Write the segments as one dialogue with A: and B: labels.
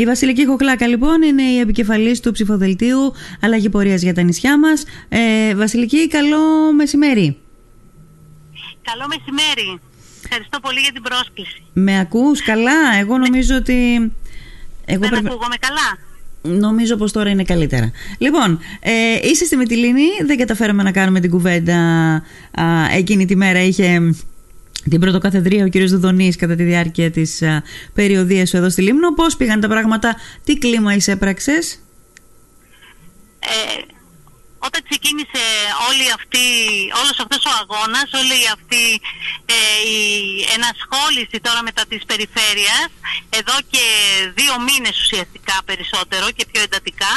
A: Η Βασιλική Χοκλάκα λοιπόν είναι η επικεφαλής του ψηφοδελτίου Αλλαγή Πορείας για τα νησιά μας. Ε, Βασιλική, καλό μεσημέρι.
B: Καλό μεσημέρι. Ευχαριστώ πολύ για την πρόσκληση.
A: Με ακούς καλά, εγώ νομίζω ότι...
B: Εγώ Δεν πρέπει... ακούγομαι καλά.
A: Νομίζω πως τώρα είναι καλύτερα. Λοιπόν, ε, είσαι στη Μητυλίνη, δεν καταφέραμε να κάνουμε την κουβέντα α, εκείνη τη μέρα. Είχε την πρωτοκαθεδρία ο κ. Δουδονής κατά τη διάρκεια της α, περιοδίας σου εδώ στη Λίμνο. Πώς πήγαν τα πράγματα, τι κλίμα εισέπραξες;
B: Ε, όταν ξεκίνησε όλη αυτή, όλος αυτός ο αγώνας, όλη αυτή ε, η ενασχόληση τώρα μετά της περιφέρειας, εδώ και δύο μήνες ουσιαστικά περισσότερο και πιο εντατικα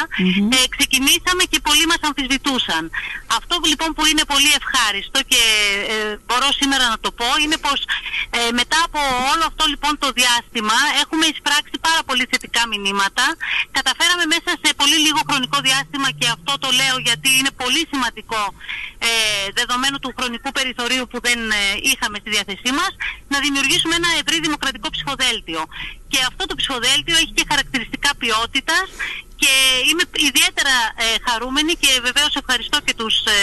B: ε, ξεκινήσαμε και πολλοί μας αμφισβητούσαν. Αυτό λοιπόν που είναι πολύ ευχάριστο και ε, μπορώ σήμερα να το πω είναι πως ε, μετά από όλο αυτό λοιπόν το διάστημα έχουμε εισπράξει πάρα πολύ θετικά μηνύματα. Καταφέραμε μέσα σε πολύ λίγο χρονικό διάστημα και αυτό το λέω γιατί είναι πολύ σημαντικό ε, δεδομένου του χρονικού περιθωρίου που δεν ε, είχαμε στη διάθεσή μας να δημιουργήσουμε ένα ευρύ δημοκρατικό ψηφοδέλτιο. Και αυτό το ψηφοδέλτιο έχει και χαρακτηριστικά ποιότητας και είμαι ιδιαίτερα ε, χαρούμενη και βεβαίως ευχαριστώ και τους ε,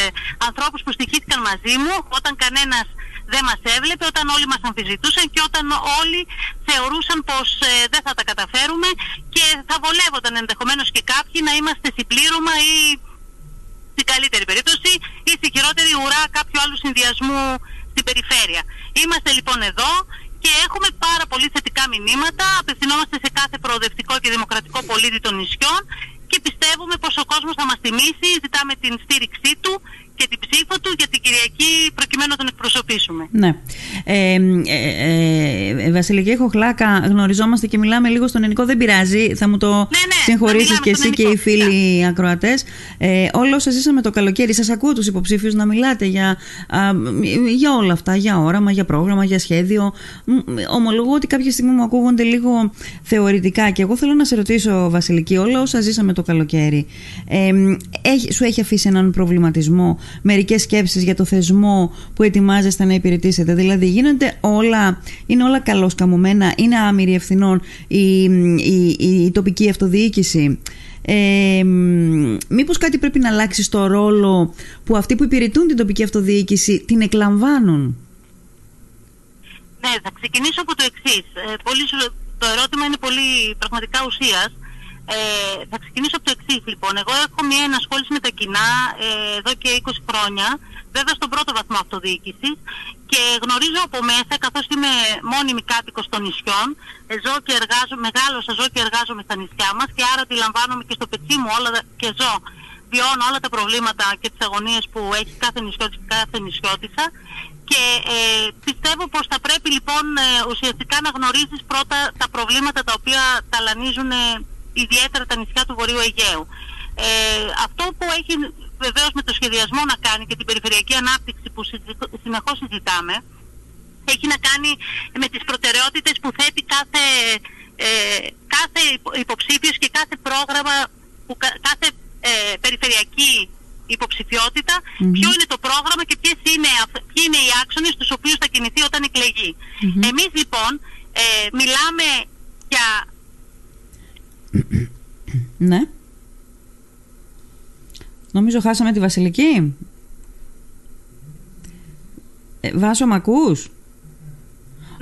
B: ανθρώπους που στοιχήθηκαν μαζί μου όταν κανένας δεν μας έβλεπε, όταν όλοι μας αμφισβητούσαν και όταν όλοι θεωρούσαν πως ε, δεν θα τα καταφέρουμε και θα βολεύονταν ενδεχομένως και κάποιοι να είμαστε συμπλήρωμα ή στην καλύτερη περίπτωση ή στη χειρότερη ουρά κάποιου άλλου συνδυασμού στην περιφέρεια. Είμαστε λοιπόν εδώ και έχουμε πάρα πολύ θετικά μηνύματα, απευθυνόμαστε σε κάθε προοδευτικό και δημοκρατικό πολίτη των νησιών και πιστεύουμε πως ο κόσμος θα μας τιμήσει, ζητάμε την στήριξή του και την ψήφο του για την Κυριακή προκειμένου να τον εκπροσωπήσουμε.
A: Ναι. Ε, ε, ε, ε Βασιλική Χοχλάκα, γνωριζόμαστε και μιλάμε λίγο στον ελληνικό, δεν πειράζει. Θα μου το ναι, ναι, συγχωρήσεις και εσύ και οι φίλοι ακροατές. Ε, όλο όσα ζήσαμε το καλοκαίρι, σας ακούω τους υποψήφιους να μιλάτε για, για όλα αυτά, για όραμα, για πρόγραμμα, για σχέδιο. Ομολογώ ότι κάποια στιγμή μου ακούγονται λίγο θεωρητικά και εγώ θέλω να σε ρωτήσω, Βασιλική, όλα όσα ζήσαμε το καλοκαίρι, ε, σου έχει αφήσει έναν προβληματισμό μερικές σκέψεις για το θεσμό που ετοιμάζεστε να υπηρετήσετε. Δηλαδή γίνονται όλα, είναι όλα καλώς καμωμένα, είναι άμυροι ευθυνών η, η, η, τοπική αυτοδιοίκηση. Ε, μήπως κάτι πρέπει να αλλάξει στο ρόλο που αυτοί που υπηρετούν την τοπική αυτοδιοίκηση την εκλαμβάνουν;
B: Ναι, θα ξεκινήσω από το εξής. Ε, το ερώτημα είναι πολύ πραγματικά ουσίας. Ε, θα ξεκινήσω από το εξής λοιπόν. Εγώ έχω μια ενασχόληση με τα κοινά ε, εδώ και 20 χρόνια, βέβαια στον πρώτο βαθμό αυτοδιοίκησης και γνωρίζω από μέσα, καθώς είμαι μόνιμη κάτοικος των νησιών, ε, ζω και εργάζομαι, μεγάλωσα, ζω και εργάζομαι στα νησιά μας και άρα αντιλαμβάνομαι και στο πετσί μου όλα και ζω. Βιώνω όλα τα προβλήματα και τις αγωνίες που έχει κάθε νησιώτης και κάθε νησιώτησα και ε, πιστεύω πως θα πρέπει λοιπόν ε, ουσιαστικά να γνωρίζεις πρώτα τα προβλήματα τα οποία ταλανίζουν ιδιαίτερα τα νησιά του Βορείου Αιγαίου. Ε, αυτό που έχει βεβαίως με το σχεδιασμό να κάνει και την περιφερειακή ανάπτυξη που συνεχώς συζητάμε έχει να κάνει με τις προτεραιότητες που θέτει κάθε, ε, κάθε υποψήφιος και κάθε πρόγραμμα, που, κάθε ε, περιφερειακή υποψηφιότητα, ποιο είναι το πρόγραμμα και ποιες είναι, ποιοι είναι οι άξονες στους οποίους θα κινηθεί όταν εκλεγεί. Εμείς λοιπόν ε, μιλάμε για
A: ναι. Νομίζω χάσαμε τη Βασιλική. Ε, Βάσο, μ' ακούς;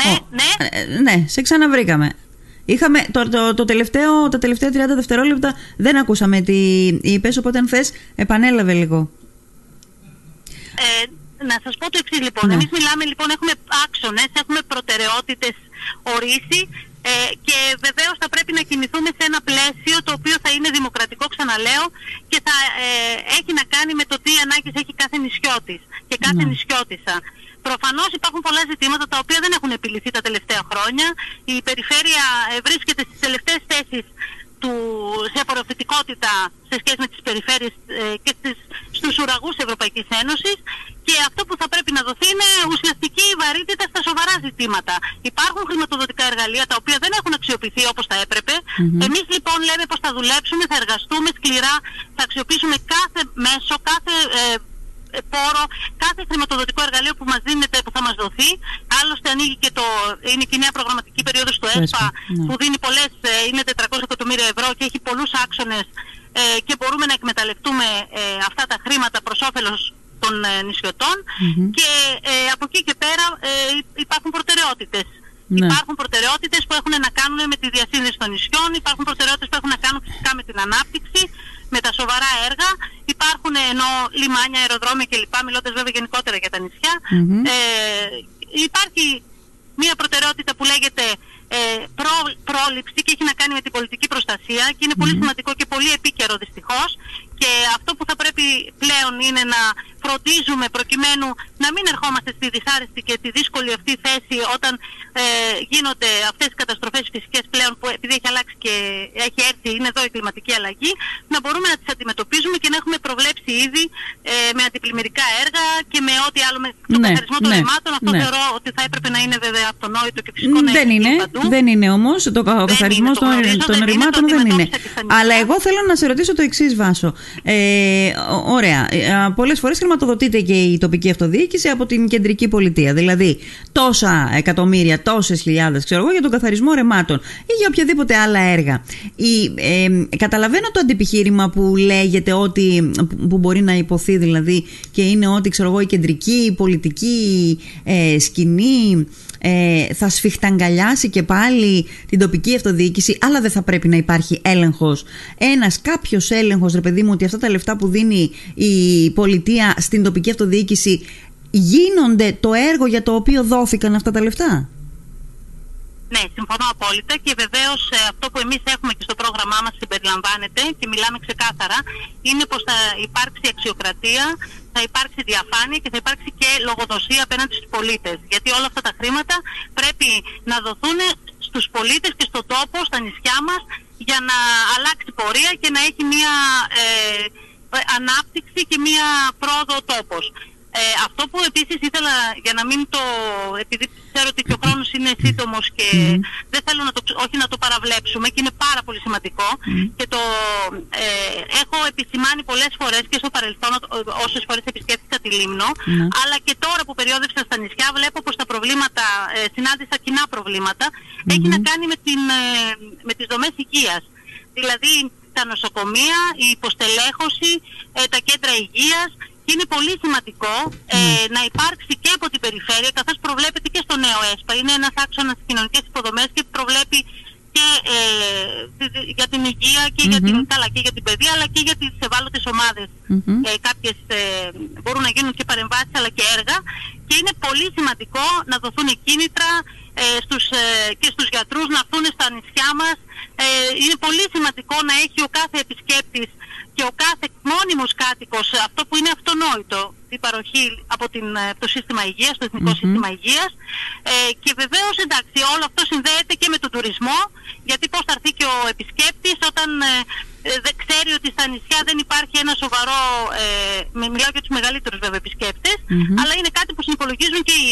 B: Ναι, ναι.
A: Ε, ναι, σε ξαναβρήκαμε. Είχαμε το, το, το, τελευταίο, τα τελευταία 30 δευτερόλεπτα δεν ακούσαμε τι είπες, οπότε αν θες επανέλαβε λίγο.
B: Ε, να σας πω το εξής λοιπόν. Ναι. Εμείς μιλάμε λοιπόν, έχουμε άξονες, έχουμε προτεραιότητες ορίσει ε, και βεβαίως θα πρέπει να κινηθούμε σε ένα πλαίσιο το οποίο θα είναι δημοκρατικό, ξαναλέω, και θα ε, έχει να κάνει με το τι ανάγκες έχει κάθε νησιώτης και κάθε ναι. νησιώτησα. Προφανώς υπάρχουν πολλά ζητήματα τα οποία δεν έχουν επιληθεί τα τελευταία χρόνια. Η περιφέρεια ε, βρίσκεται στις τελευταίες θέσεις του, σε απορροφητικότητα σε σχέση με τις περιφέρειες ε, και στις, στους ουραγούς της Ευρωπαϊκής Ένωσης και αυτό που θα πρέπει να δοθεί είναι ουσιαστική βαρύτητα στα σοβαρά ζητήματα. Υπάρχουν χρηματοδοτικά εργαλεία τα οποία δεν έχουν αξιοποιηθεί όπως θα έπρεπε. Mm-hmm. Εμείς λοιπόν λέμε πως θα δουλέψουμε, θα εργαστούμε σκληρά, θα αξιοποιήσουμε κάθε μέσο, κάθε ε, ε, πόρο, κάθε χρηματοδοτικό εργαλείο που μας δίνεται, που θα μας δοθεί. Άλλωστε ανοίγει και το, είναι και η νέα προγραμματική περίοδος του ΕΣΠΑ ναι. που δίνει πολλές, ε, είναι 400 εκατομμύρια εκατομμύρια ευρώ και έχει πολλούς άξονες ε, και μπορούμε να εκμεταλλευτούμε ε, αυτά τα χρήματα προς όφελος των ε, νησιωτων και από εκεί και πέρα υπάρχουν προτεραιότητες. Ναι. Υπάρχουν προτεραιότητες που έχουν να κάνουν με τη διασύνδεση των νησιών, υπάρχουν προτεραιότητες που έχουν να κάνουν φυσικά με την ανάπτυξη, με τα σοβαρά έργα. Υπάρχουν ενώ λιμάνια, αεροδρόμια κλπ. Μιλώντας βέβαια γενικότερα για τα νησιά. Ε, υπάρχει μια προτεραιότητα που λέγεται ε, προ, πρόληψη και έχει να κάνει με την πολιτική προστασία και είναι πολύ σημαντικό και πολύ επίκαιρο δυστυχώς. Και αυτό που θα πρέπει πλέον είναι να φροντίζουμε προκειμένου να μην ερχόμαστε στη δυσάρεστη και τη δύσκολη αυτή θέση όταν ε, γίνονται αυτές οι καταστροφές φυσικές πλέον που επειδή έχει αλλάξει και έχει έρθει, είναι εδώ η κλιματική αλλαγή, να μπορούμε να τις αντιμετωπίζουμε και να έχουμε προβλέψει ήδη ε, με αντιπλημμυρικά έργα και με ό,τι άλλο, με τον ναι, καθαρισμό των ναι, ρημάτων. Αυτό ναι. θεωρώ ότι θα έπρεπε να είναι βέβαια αυτονόητο και φυσικό να
A: δεν είναι.
B: Παντού.
A: Δεν είναι όμως, το καθαρισμός των, των ρημάτων δεν είναι. Αλλά εγώ θέλω να σε ρωτήσω το εξής Βάσο. Ε, ωραία. Ε, Πολλές φορές χρηματοδοτείται και η τοπική αυτοδιοίκηση από την κεντρική πολιτεία. Δηλαδή, τόσα εκατομμύρια, τόσες χιλιάδες, ξέρω εγώ, για τον καθαρισμό ρεμάτων ή για οποιαδήποτε άλλα έργα. Η, ε, καταλαβαίνω το αντιπιχείρημα που λέγεται ότι. που μπορεί να υποθεί δηλαδή και είναι ότι, ξέρω εγώ, η κεντρική η πολιτική ε, σκηνή ε, θα σφιχταγκαλιάσει και πάλι την τοπική αυτοδιοίκηση, αλλά δεν θα πρέπει να υπάρχει έλεγχος. Ένας κάποιος έλεγχος, ρε παιδί μου, ότι αυτά τα λεφτά που δίνει η πολιτεία στην τοπική αυτοδιοίκηση γίνονται το έργο για το οποίο δόθηκαν αυτά τα λεφτά;
B: Ναι, συμφωνώ απόλυτα και βεβαίως ε, αυτό που εμείς έχουμε και στο πρόγραμμά μας συμπεριλαμβάνεται και μιλάμε ξεκάθαρα είναι πως θα υπάρξει αξιοκρατία, θα υπάρξει διαφάνεια και θα υπάρξει και λογοδοσία απέναντι στους πολίτες. Γιατί όλα αυτά τα χρήματα πρέπει να δοθούν στους πολίτες και στον τόπο, στα νησιά μας, για να αλλάξει πορεία και να έχει μια ε, ανάπτυξη και μια πρόοδο ο τόπος. Ε, αυτό που επίσης ήθελα για να μην το, επειδή ξέρω ότι και ο χρόνος είναι σύντομος και δεν θέλω να το, όχι να το παραβλέψουμε και είναι πάρα πολύ σημαντικό και το ε, έχω επισημάνει πολλές φορές και στο παρελθόν όσες φορές επισκέφθηκα τη Λίμνο ναι. αλλά και τώρα που περιόδευσα στα νησιά βλέπω πως τα προβλήματα, ε, συνάντησα κοινά προβλήματα έχει να κάνει με, την, ε, με τις δομές υγείας. Δηλαδή τα νοσοκομεία, η υποστελέχωση, ε, τα κέντρα υγείας και είναι πολύ σημαντικό ε, ναι. να υπάρξει και από την περιφέρεια, καθώς προβλέπεται και στο νέο ΕΣΠΑ. Είναι ένας άξονας στις κοινωνικές υποδομές και προβλέπει και ε, για την υγεία και, για την, καλά, και για την παιδεία αλλά και για τις ευάλωτες ομάδες. Ε, κάποιες ε, μπορούν να γίνουν και παρεμβάσεις αλλά και έργα και είναι πολύ σημαντικό να δοθούν κίνητρα ε, στους, ε, και στους γιατρούς να έρθουν στα νησιά μας. Ε, είναι πολύ σημαντικό να έχει ο κάθε επισκέπτης και ο κάθε μόνιμος κάτοικος αυτό που είναι αυτονόητο η παροχή από, την, ε, το σύστημα υγείας, το εθνικο σύστημα υγείας ε, και βεβαίως εντάξει όλο αυτό συνδέεται και με τον τουρισμό γιατί πώς θα έρθει και ο επισκέπτης όταν ε, ε, δεν ξέρει ότι στα νησιά δεν υπάρχει ένα σοβαρό, ε, μιλάω για τους μεγαλύτερους βέβαια αλλά είναι κάτι που συνυπολογίζουν και οι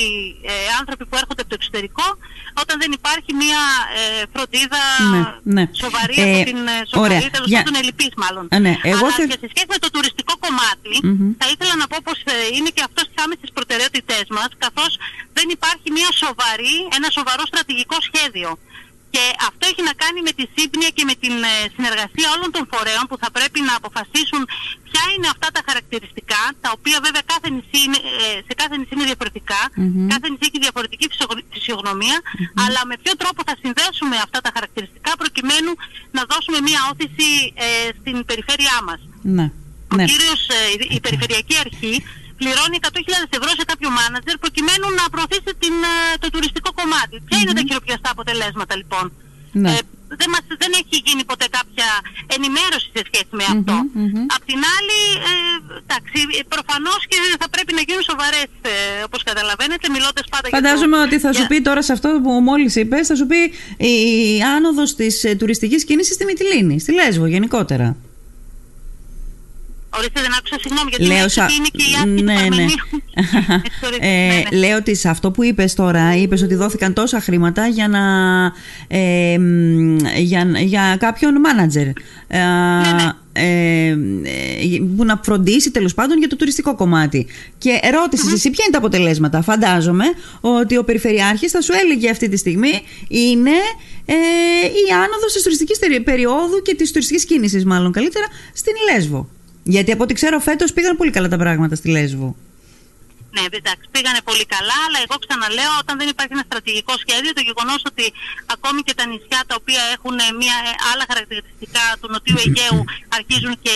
B: ε, άνθρωποι που έρχονται από το εξωτερικό, όταν δεν υπάρχει μια ε, φροντίδα ναι, ναι. σοβαρή ε, από την ε, σοβαρή, τέλος πάντων ελλειπής μάλλον.
A: Ναι,
B: εγώ αλλά και σε σχέση με το τουριστικό θα ήθελα να πω πως είναι και αυτό στις άμεσες προτεραιότητές μας, καθώς δεν υπάρχει μια σοβαρή, ένα σοβαρό στρατηγικό σχέδιο. Και αυτό έχει να κάνει με τη σύμπνοια και με την ε, συνεργασία όλων των φορέων που θα πρέπει να αποφασίσουν ποια είναι αυτά τα χαρακτηριστικά, τα οποία βέβαια κάθε νησί είναι, ε, σε κάθε νησί είναι διαφορετικά, κάθε νησί έχει διαφορετική φυσιογνωμία, αλλά με ποιο τρόπο θα συνδέσουμε αυτά τα χαρακτηριστικά προκειμένου να δώσουμε μια όθηση ε, στην περιφέρειά μας.
A: Ναι.
B: Ο ναι. κύριος, η Περιφερειακή Αρχή πληρώνει 100.000 ευρώ σε κάποιο μάνατζερ προκειμένου να προωθήσει την, ε, το τουριστικό κομμάτι. Ποια είναι τα χειροπιαστά αποτελέσματα λοιπόν; Ναι. Ε, δεν, μας, δεν έχει γίνει ποτέ κάποια ενημέρωση σε σχέση με αυτό. Mm-hmm, Απ' την άλλη, ε, εντάξει, προφανώς και θα πρέπει να γίνουν σοβαρές, ε, όπως καταλαβαίνετε, μιλώντας πάντα
A: Φαντάζομαι
B: για
A: το... ότι θα σου πει τώρα σε αυτό που μόλις είπες, θα σου πει η άνοδος της ε, τουριστικής κίνησης στη Μυτιλίνη, στη Λέσβο γενικότερα.
B: Ορίστε, δεν άκουσα συγγνώμη, γιατί λέω, σα... είναι και η άσχη ναι, ναι.
A: ε, ναι, ναι. Λέω ότι σε αυτό που είπες τώρα, είπες ότι δόθηκαν τόσα χρήματα για, να, ε, για, για κάποιον μάνατζερ. Ε, ναι, ναι. ε, που να φροντίσει τέλος πάντων για το τουριστικό κομμάτι. Και ερώτηση εσύ ποια είναι τα αποτελέσματα; Φαντάζομαι ότι ο Περιφερειάρχης θα σου έλεγε αυτή τη στιγμή είναι ε, η άνοδος της τουριστικής περίοδου και της τουριστικής κίνησης μάλλον καλύτερα στην Λέσβο. Γιατί από ό,τι ξέρω φέτος πήγαν πολύ καλά τα πράγματα στη Λέσβο.
B: Ναι, εντάξει, πήγανε πολύ καλά, αλλά εγώ ξαναλέω, όταν δεν υπάρχει ένα στρατηγικό σχέδιο, το γεγονός ότι ακόμη και τα νησιά τα οποία έχουν μια, ε, άλλα χαρακτηριστικά του Νοτιού Αιγαίου αρχίζουν και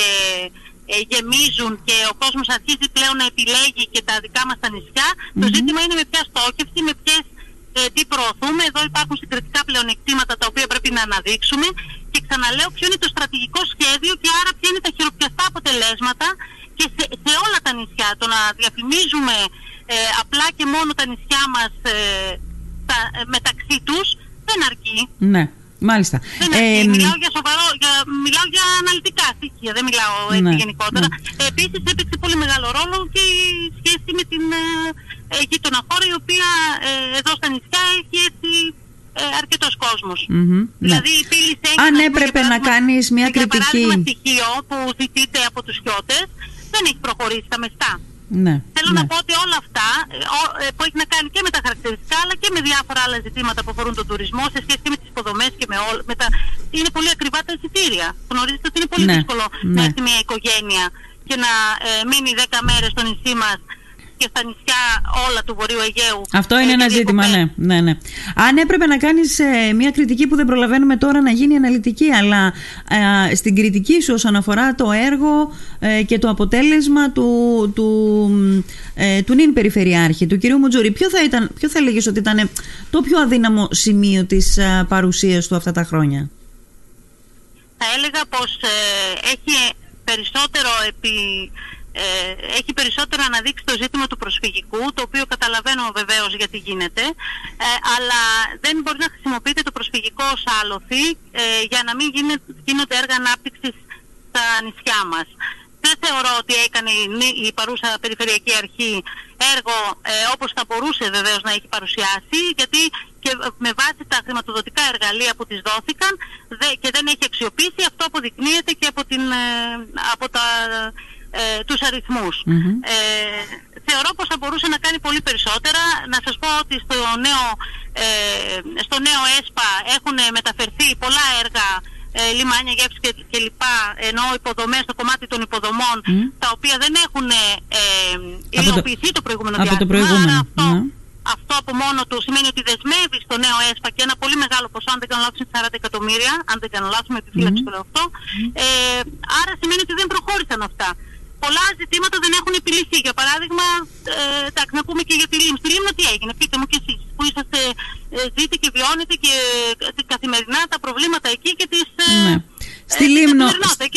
B: ε, γεμίζουν και ο κόσμος αρχίζει πλέον να επιλέγει και τα δικά μας τα νησιά, το ζήτημα είναι με ποια στόχευση, με ποιες ε, τι προωθούμε. Εδώ υπάρχουν συγκριτικά πλεονεκτήματα τα οποία πρέπει να αναδείξουμε και ξαναλέω ποιο είναι το στρατηγικό σχέδιο και άρα ποια είναι τα χειροπιαστά αποτελέσματα και σε, σε όλα τα νησιά. Το να διαφημίζουμε ε, απλά και μόνο τα νησιά μας ε, τα, ε, μεταξύ τους δεν αρκεί.
A: Ναι. Μάλιστα.
B: Δεν αρκεί. μιλάω για σοβαρό, για, μιλάω για αναλυτικά στοιχεία, δεν μιλάω έτσι ναι, γενικότερα. Ναι. Επίσης έπαιξε πολύ μεγάλο ρόλο και η σχέση με την ε, γείτονα χώρα η οποία ε, εδώ στα νησιά έχει έτσι ε, αρκετός κόσμος.
A: Mm-hmm,
B: δηλαδή,
A: ναι. η Αν έπρεπε να κάνεις μια κριτική.
B: Ένα στοιχείο που ζητείται από τους χιώτες δεν έχει προχωρήσει τα μεστά.
A: Ναι,
B: Θέλω
A: ναι.
B: να πω ότι όλα αυτά ε, ε, που έχει να κάνει και με τα χαρακτηριστικά αλλά και με διάφορα άλλα ζητήματα που αφορούν τον τουρισμό σε σχέση και με τις υποδομές και με όλα. Με τα... Είναι πολύ ακριβά τα εισιτήρια. Γνωρίζετε ότι είναι πολύ
A: ναι,
B: δύσκολο
A: ναι.
B: να έρθει μια οικογένεια και να ε, μείνει 10 μέρες στο νησί μας και στα νησιά όλα του Βορείου Αιγαίου.
A: Αυτό είναι ένα ζήτημα, ναι, ναι, ναι. Αν έπρεπε να κάνεις ε, μια κριτική που δεν προλαβαίνουμε τώρα να γίνει αναλυτική, αλλά ε, στην κριτική σου όσον αφορά το έργο ε, και το αποτέλεσμα του, του, ε, του νυν περιφερειάρχη, του κυρίου Μουτζούρη, ποιο θα, ήταν, ποιο θα έλεγες ότι ήταν το πιο αδύναμο σημείο της ε, παρουσίας του αυτά τα χρόνια;
B: Θα έλεγα πως έχει περισσότερο επί ε, έχει περισσότερο αναδείξει το ζήτημα του προσφυγικού, το οποίο καταλαβαίνω βεβαίως γιατί γίνεται, ε, αλλά δεν μπορεί να χρησιμοποιείται το προσφυγικό ως άλοθη ε, για να μην γίνονται έργα ανάπτυξης στα νησιά μας. Δεν θεωρώ ότι έκανε η, παρούσα Περιφερειακή Αρχή έργο ε, όπως θα μπορούσε βεβαίως να έχει παρουσιάσει, γιατί και με βάση τα χρηματοδοτικά εργαλεία που τις δόθηκαν δε, και δεν έχει αξιοποιήσει, αυτό αποδεικνύεται και από, την, ε, από τα ε, τους αριθμους Ε, θεωρώ πως θα μπορούσε να κάνει πολύ περισσότερα. Να σας πω ότι στο νέο, ε, στο νέο ΕΣΠΑ έχουν μεταφερθεί πολλά έργα ε, λιμάνια, γεύσης και, και λοιπά, ενώ υποδομές στο κομμάτι των υποδομών, τα οποία δεν έχουν ε, υλοποιηθεί το, το προηγούμενο
A: από
B: διάστημα.
A: Το προηγούμενο.
B: αυτό, αυτό από μόνο του σημαίνει ότι δεσμεύει στο νέο ΕΣΠΑ και ένα πολύ μεγάλο ποσό, αν δεν κάνω λάθος, 40 εκατομμύρια, αν δεν κάνω λάθος, με επιφύλαξη mm. το λέω αυτό. Ε, άρα σημαίνει ότι δεν προχώρησαν αυτά πολλά ζητήματα δεν έχουν επιληθεί. Για παράδειγμα, ε, εντάξει, να πούμε και για τη Λίμνο. Στη Λίμνο τι έγινε, πείτε μου κι εσείς που είσαστε, ε, ζείτε και βιώνετε και ε, καθημερινά τα προβλήματα εκεί και τις... Ε,
A: ναι. Στη, ε, Λίμνο,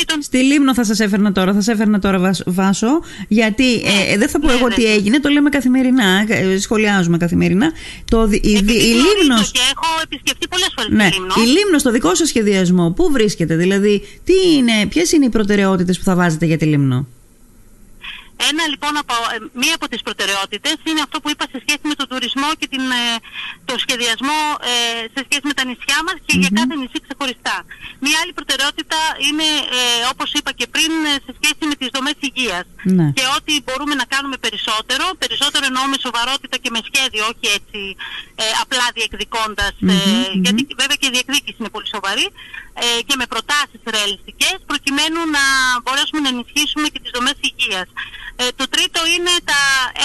A: τον... στη Λίμνο θα σας έφερνα τώρα, θα σας έφερνα τώρα Βάσο, γιατί ναι, ε, δεν θα πω ναι, εγώ ναι. τι έγινε, το λέμε καθημερινά, ε, σχολιάζουμε καθημερινά. Το, η, η, η Λίμνος...
B: Και έχω επισκεφτεί πολλές φορές
A: ναι,
B: τη Λίμνο.
A: Η Λίμνος στο δικό σας σχεδιασμό, πού βρίσκεται, δηλαδή, τι είναι, ποιες είναι οι προτεραιότητες που θα βάζετε για τη Λίμνο;
B: Ένα λοιπόν από, ε, μία από τις προτεραιότητες είναι αυτό που είπα σε σχέση με τον τουρισμό και την, ε, το σχεδιασμό ε, σε σχέση με τα νησιά μας και για κάθε νησί ξεχωριστά. Μία άλλη προτεραιότητα είναι όπως είπα και πριν σε σχέση με τις δομές υγείας
A: ναι.
B: και ότι μπορούμε να κάνουμε περισσότερο, περισσότερο εννοώ με σοβαρότητα και με σχέδιο, όχι έτσι απλά γιατί βέβαια και η διεκδίκηση είναι πολύ σοβαρή και με προτάσεις ρεαλιστικές προκειμένου να μπορέσουμε να ενισχύσουμε και τις δομές υγείας. Ε, το τρίτο είναι τα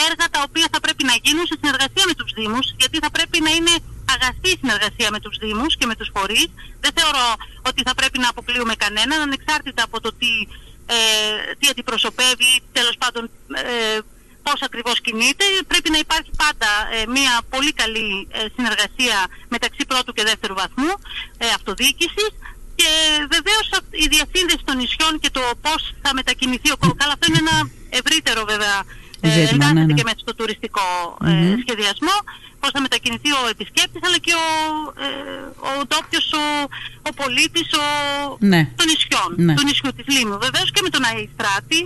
B: έργα τα οποία θα πρέπει να γίνουν σε συνεργασία με τους Δήμους, γιατί θα πρέπει να είναι αγαστή συνεργασία με τους Δήμους και με τους φορείς. Δεν θεωρώ ότι θα πρέπει να αποκλείουμε κανέναν, ανεξάρτητα από το τι, ε, τι αντιπροσωπεύει, τέλος πάντων ε, πώς ακριβώς κινείται. Πρέπει να υπάρχει πάντα ε, μια πολύ καλή ε, συνεργασία μεταξύ πρώτου και δεύτερου βαθμού ε, αυτοδιοίκησης και βεβαίως η διασύνδεση των νησιών και το πώς θα μετακινηθεί ο κόσμο. Καλά, αυτό είναι ένα ευρύτερο βέβαια ε, εργάζεται ναι, ναι. και μέσα στο τουριστικό ε, σχεδιασμό, πώς θα μετακινηθεί ο επισκέπτης αλλά και ο, ε, ο ντόπιος, ο, ο πολίτης ο, ναι. των νησιών, ναι. του νησιού της Λίμνου. Βεβαίως και με τον Αϊστράτη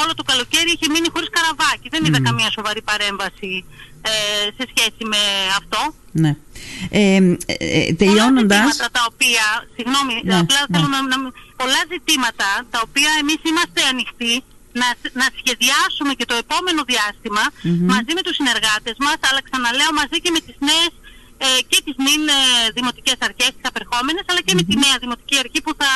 B: όλο το καλοκαίρι είχε μείνει χωρίς καραβάκι. Δεν είδα καμία σοβαρή παρέμβαση ε, σε σχέση με αυτό.
A: Ναι. Ε, ε, τελειώνοντας...
B: Πολλά ζητήματα τα οποία, συγγνώμη, ναι, απλά ναι. θέλω να, να, πολλά ζητήματα τα οποία εμείς είμαστε ανοιχτοί να, να σχεδιάσουμε και το επόμενο μαζί με τους συνεργάτες μας, αλλά ξαναλέω μαζί και με τις νέες ε, και τις νυν ε, δημοτικές αρχές, τις απερχόμενες, αλλά και με τη νέα δημοτική αρχή που θα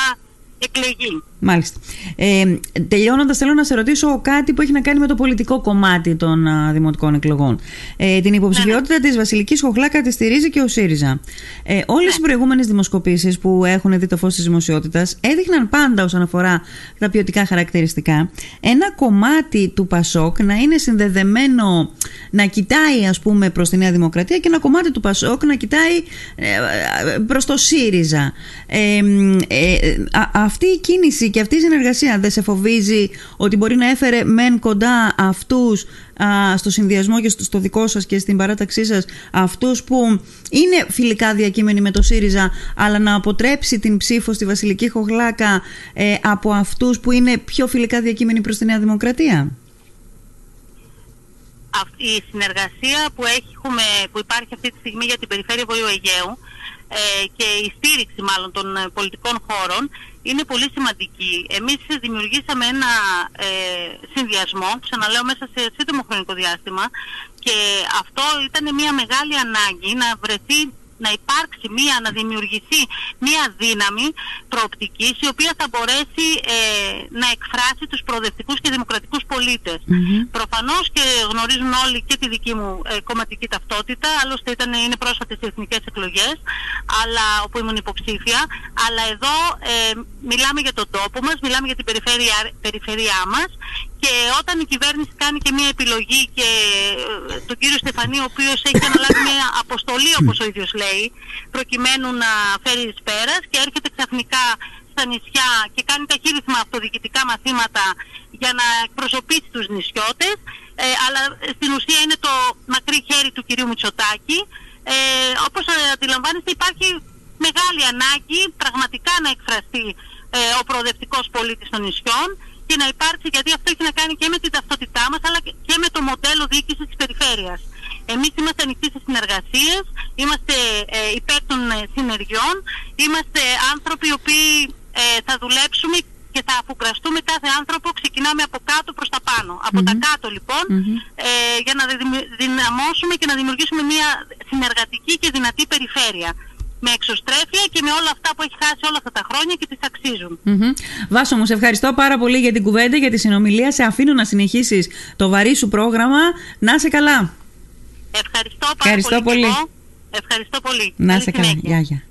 B: εκλεγεί.
A: Μάλιστα. Ε, Τελειώνοντας, θέλω να σε ρωτήσω κάτι που έχει να κάνει με το πολιτικό κομμάτι των α, δημοτικών εκλογών. Ε, την υποψηφιότητα ναι, ναι. της Βασιλικής Χοχλάκα τη στηρίζει και ο ΣΥΡΙΖΑ. Ε, Όλες ναι. οι προηγούμενες δημοσκοπήσεις που έχουν δει το φως της δημοσιότητας έδειχναν πάντα όσον αφορά τα ποιοτικά χαρακτηριστικά ένα κομμάτι του Πασόκ να είναι συνδεδεμένο, να κοιτάει ας πούμε προς τη Νέα Δημοκρατία και ένα κομμάτι του Πασόκ να κοιτάει ε, ε προς το ΣΥΡΙΖΑ. Ε, ε, αυτή η κίνηση και αυτή η συνεργασία δεν σε φοβίζει ότι μπορεί να έφερε μεν κοντά αυτούς στο συνδυασμό και στο, δικό σας και στην παράταξή σας αυτούς που είναι φιλικά διακείμενοι με το ΣΥΡΙΖΑ αλλά να αποτρέψει την ψήφο στη Βασιλική Χοχλάκα ε, από αυτούς που είναι πιο φιλικά διακείμενοι προς τη Νέα Δημοκρατία;
B: Αυτή η συνεργασία που, έχουμε, που υπάρχει αυτή τη στιγμή για την περιφέρεια Βορείου Αιγαίου ε, και η στήριξη μάλλον των ε, πολιτικών χώρων είναι πολύ σημαντική. Εμείς δημιουργήσαμε ένα ε, συνδυασμό, ξαναλέω μέσα σε σύντομο χρονικό διάστημα και αυτό ήταν μια μεγάλη ανάγκη να βρεθεί να υπάρξει μία, να δημιουργηθεί μία δύναμη προοπτικής η οποία θα μπορέσει ε, να εκφράσει τους προοδευτικούς και δημοκρατικούς πολίτες. Mm-hmm. Προφανώς και γνωρίζουν όλοι και τη δική μου ε, κομματική ταυτότητα, άλλωστε ήταν, είναι πρόσφατες οι εθνικές εκλογές, αλλά, όπου ήμουν υποψήφια, αλλά εδώ ε, μιλάμε για τον τόπο μας, μιλάμε για την περιφέρεια, περιφέρειά μας και όταν η κυβέρνηση κάνει και μια επιλογή και ε, τον κύριο Στεφανή ο οποίος έχει αναλάβει μια αποστολή όπως ο ίδιος λέει προκειμένου να φέρει εις πέρας και έρχεται ξαφνικά στα νησιά και κάνει ταχύρυθμα αυτοδιοικητικά μαθήματα για να εκπροσωπήσει τους νησιώτες ε, αλλά στην ουσία είναι το μακρύ χέρι του κυρίου Μητσοτάκη. Ε, όπως αντιλαμβάνεστε υπάρχει μεγάλη ανάγκη πραγματικά να εκφραστεί ε, ο προοδευτικός πολίτης των νησιών και να υπάρξει, γιατί αυτό έχει να κάνει και με την ταυτότητά μας, αλλά και με το μοντέλο διοίκησης της περιφέρειας. Εμείς είμαστε ανοιχτοί σε συνεργασίες, είμαστε ε, υπέρ των ε, συνεργειών, είμαστε άνθρωποι οι οποίοι ε, θα δουλέψουμε και θα αφουγκραστούμε κάθε άνθρωπο, ξεκινάμε από κάτω προς τα πάνω. Από τα κάτω λοιπόν, ε, για να δυναμώσουμε και να δημιουργήσουμε μια συνεργατική και δυνατή περιφέρεια με εξωστρέφεια και με όλα αυτά που έχει χάσει όλα αυτά τα χρόνια και τις αξίζουν.
A: Βάσο μου, σε ευχαριστώ πάρα πολύ για την κουβέντα, για τη συνομιλία. Σε αφήνω να συνεχίσεις το βαρύ σου πρόγραμμα. Να είσαι καλά.
B: Ευχαριστώ πάρα πολύ. πολύ. Ευχαριστώ πολύ.
A: Να είσαι καλά. Γεια, γεια.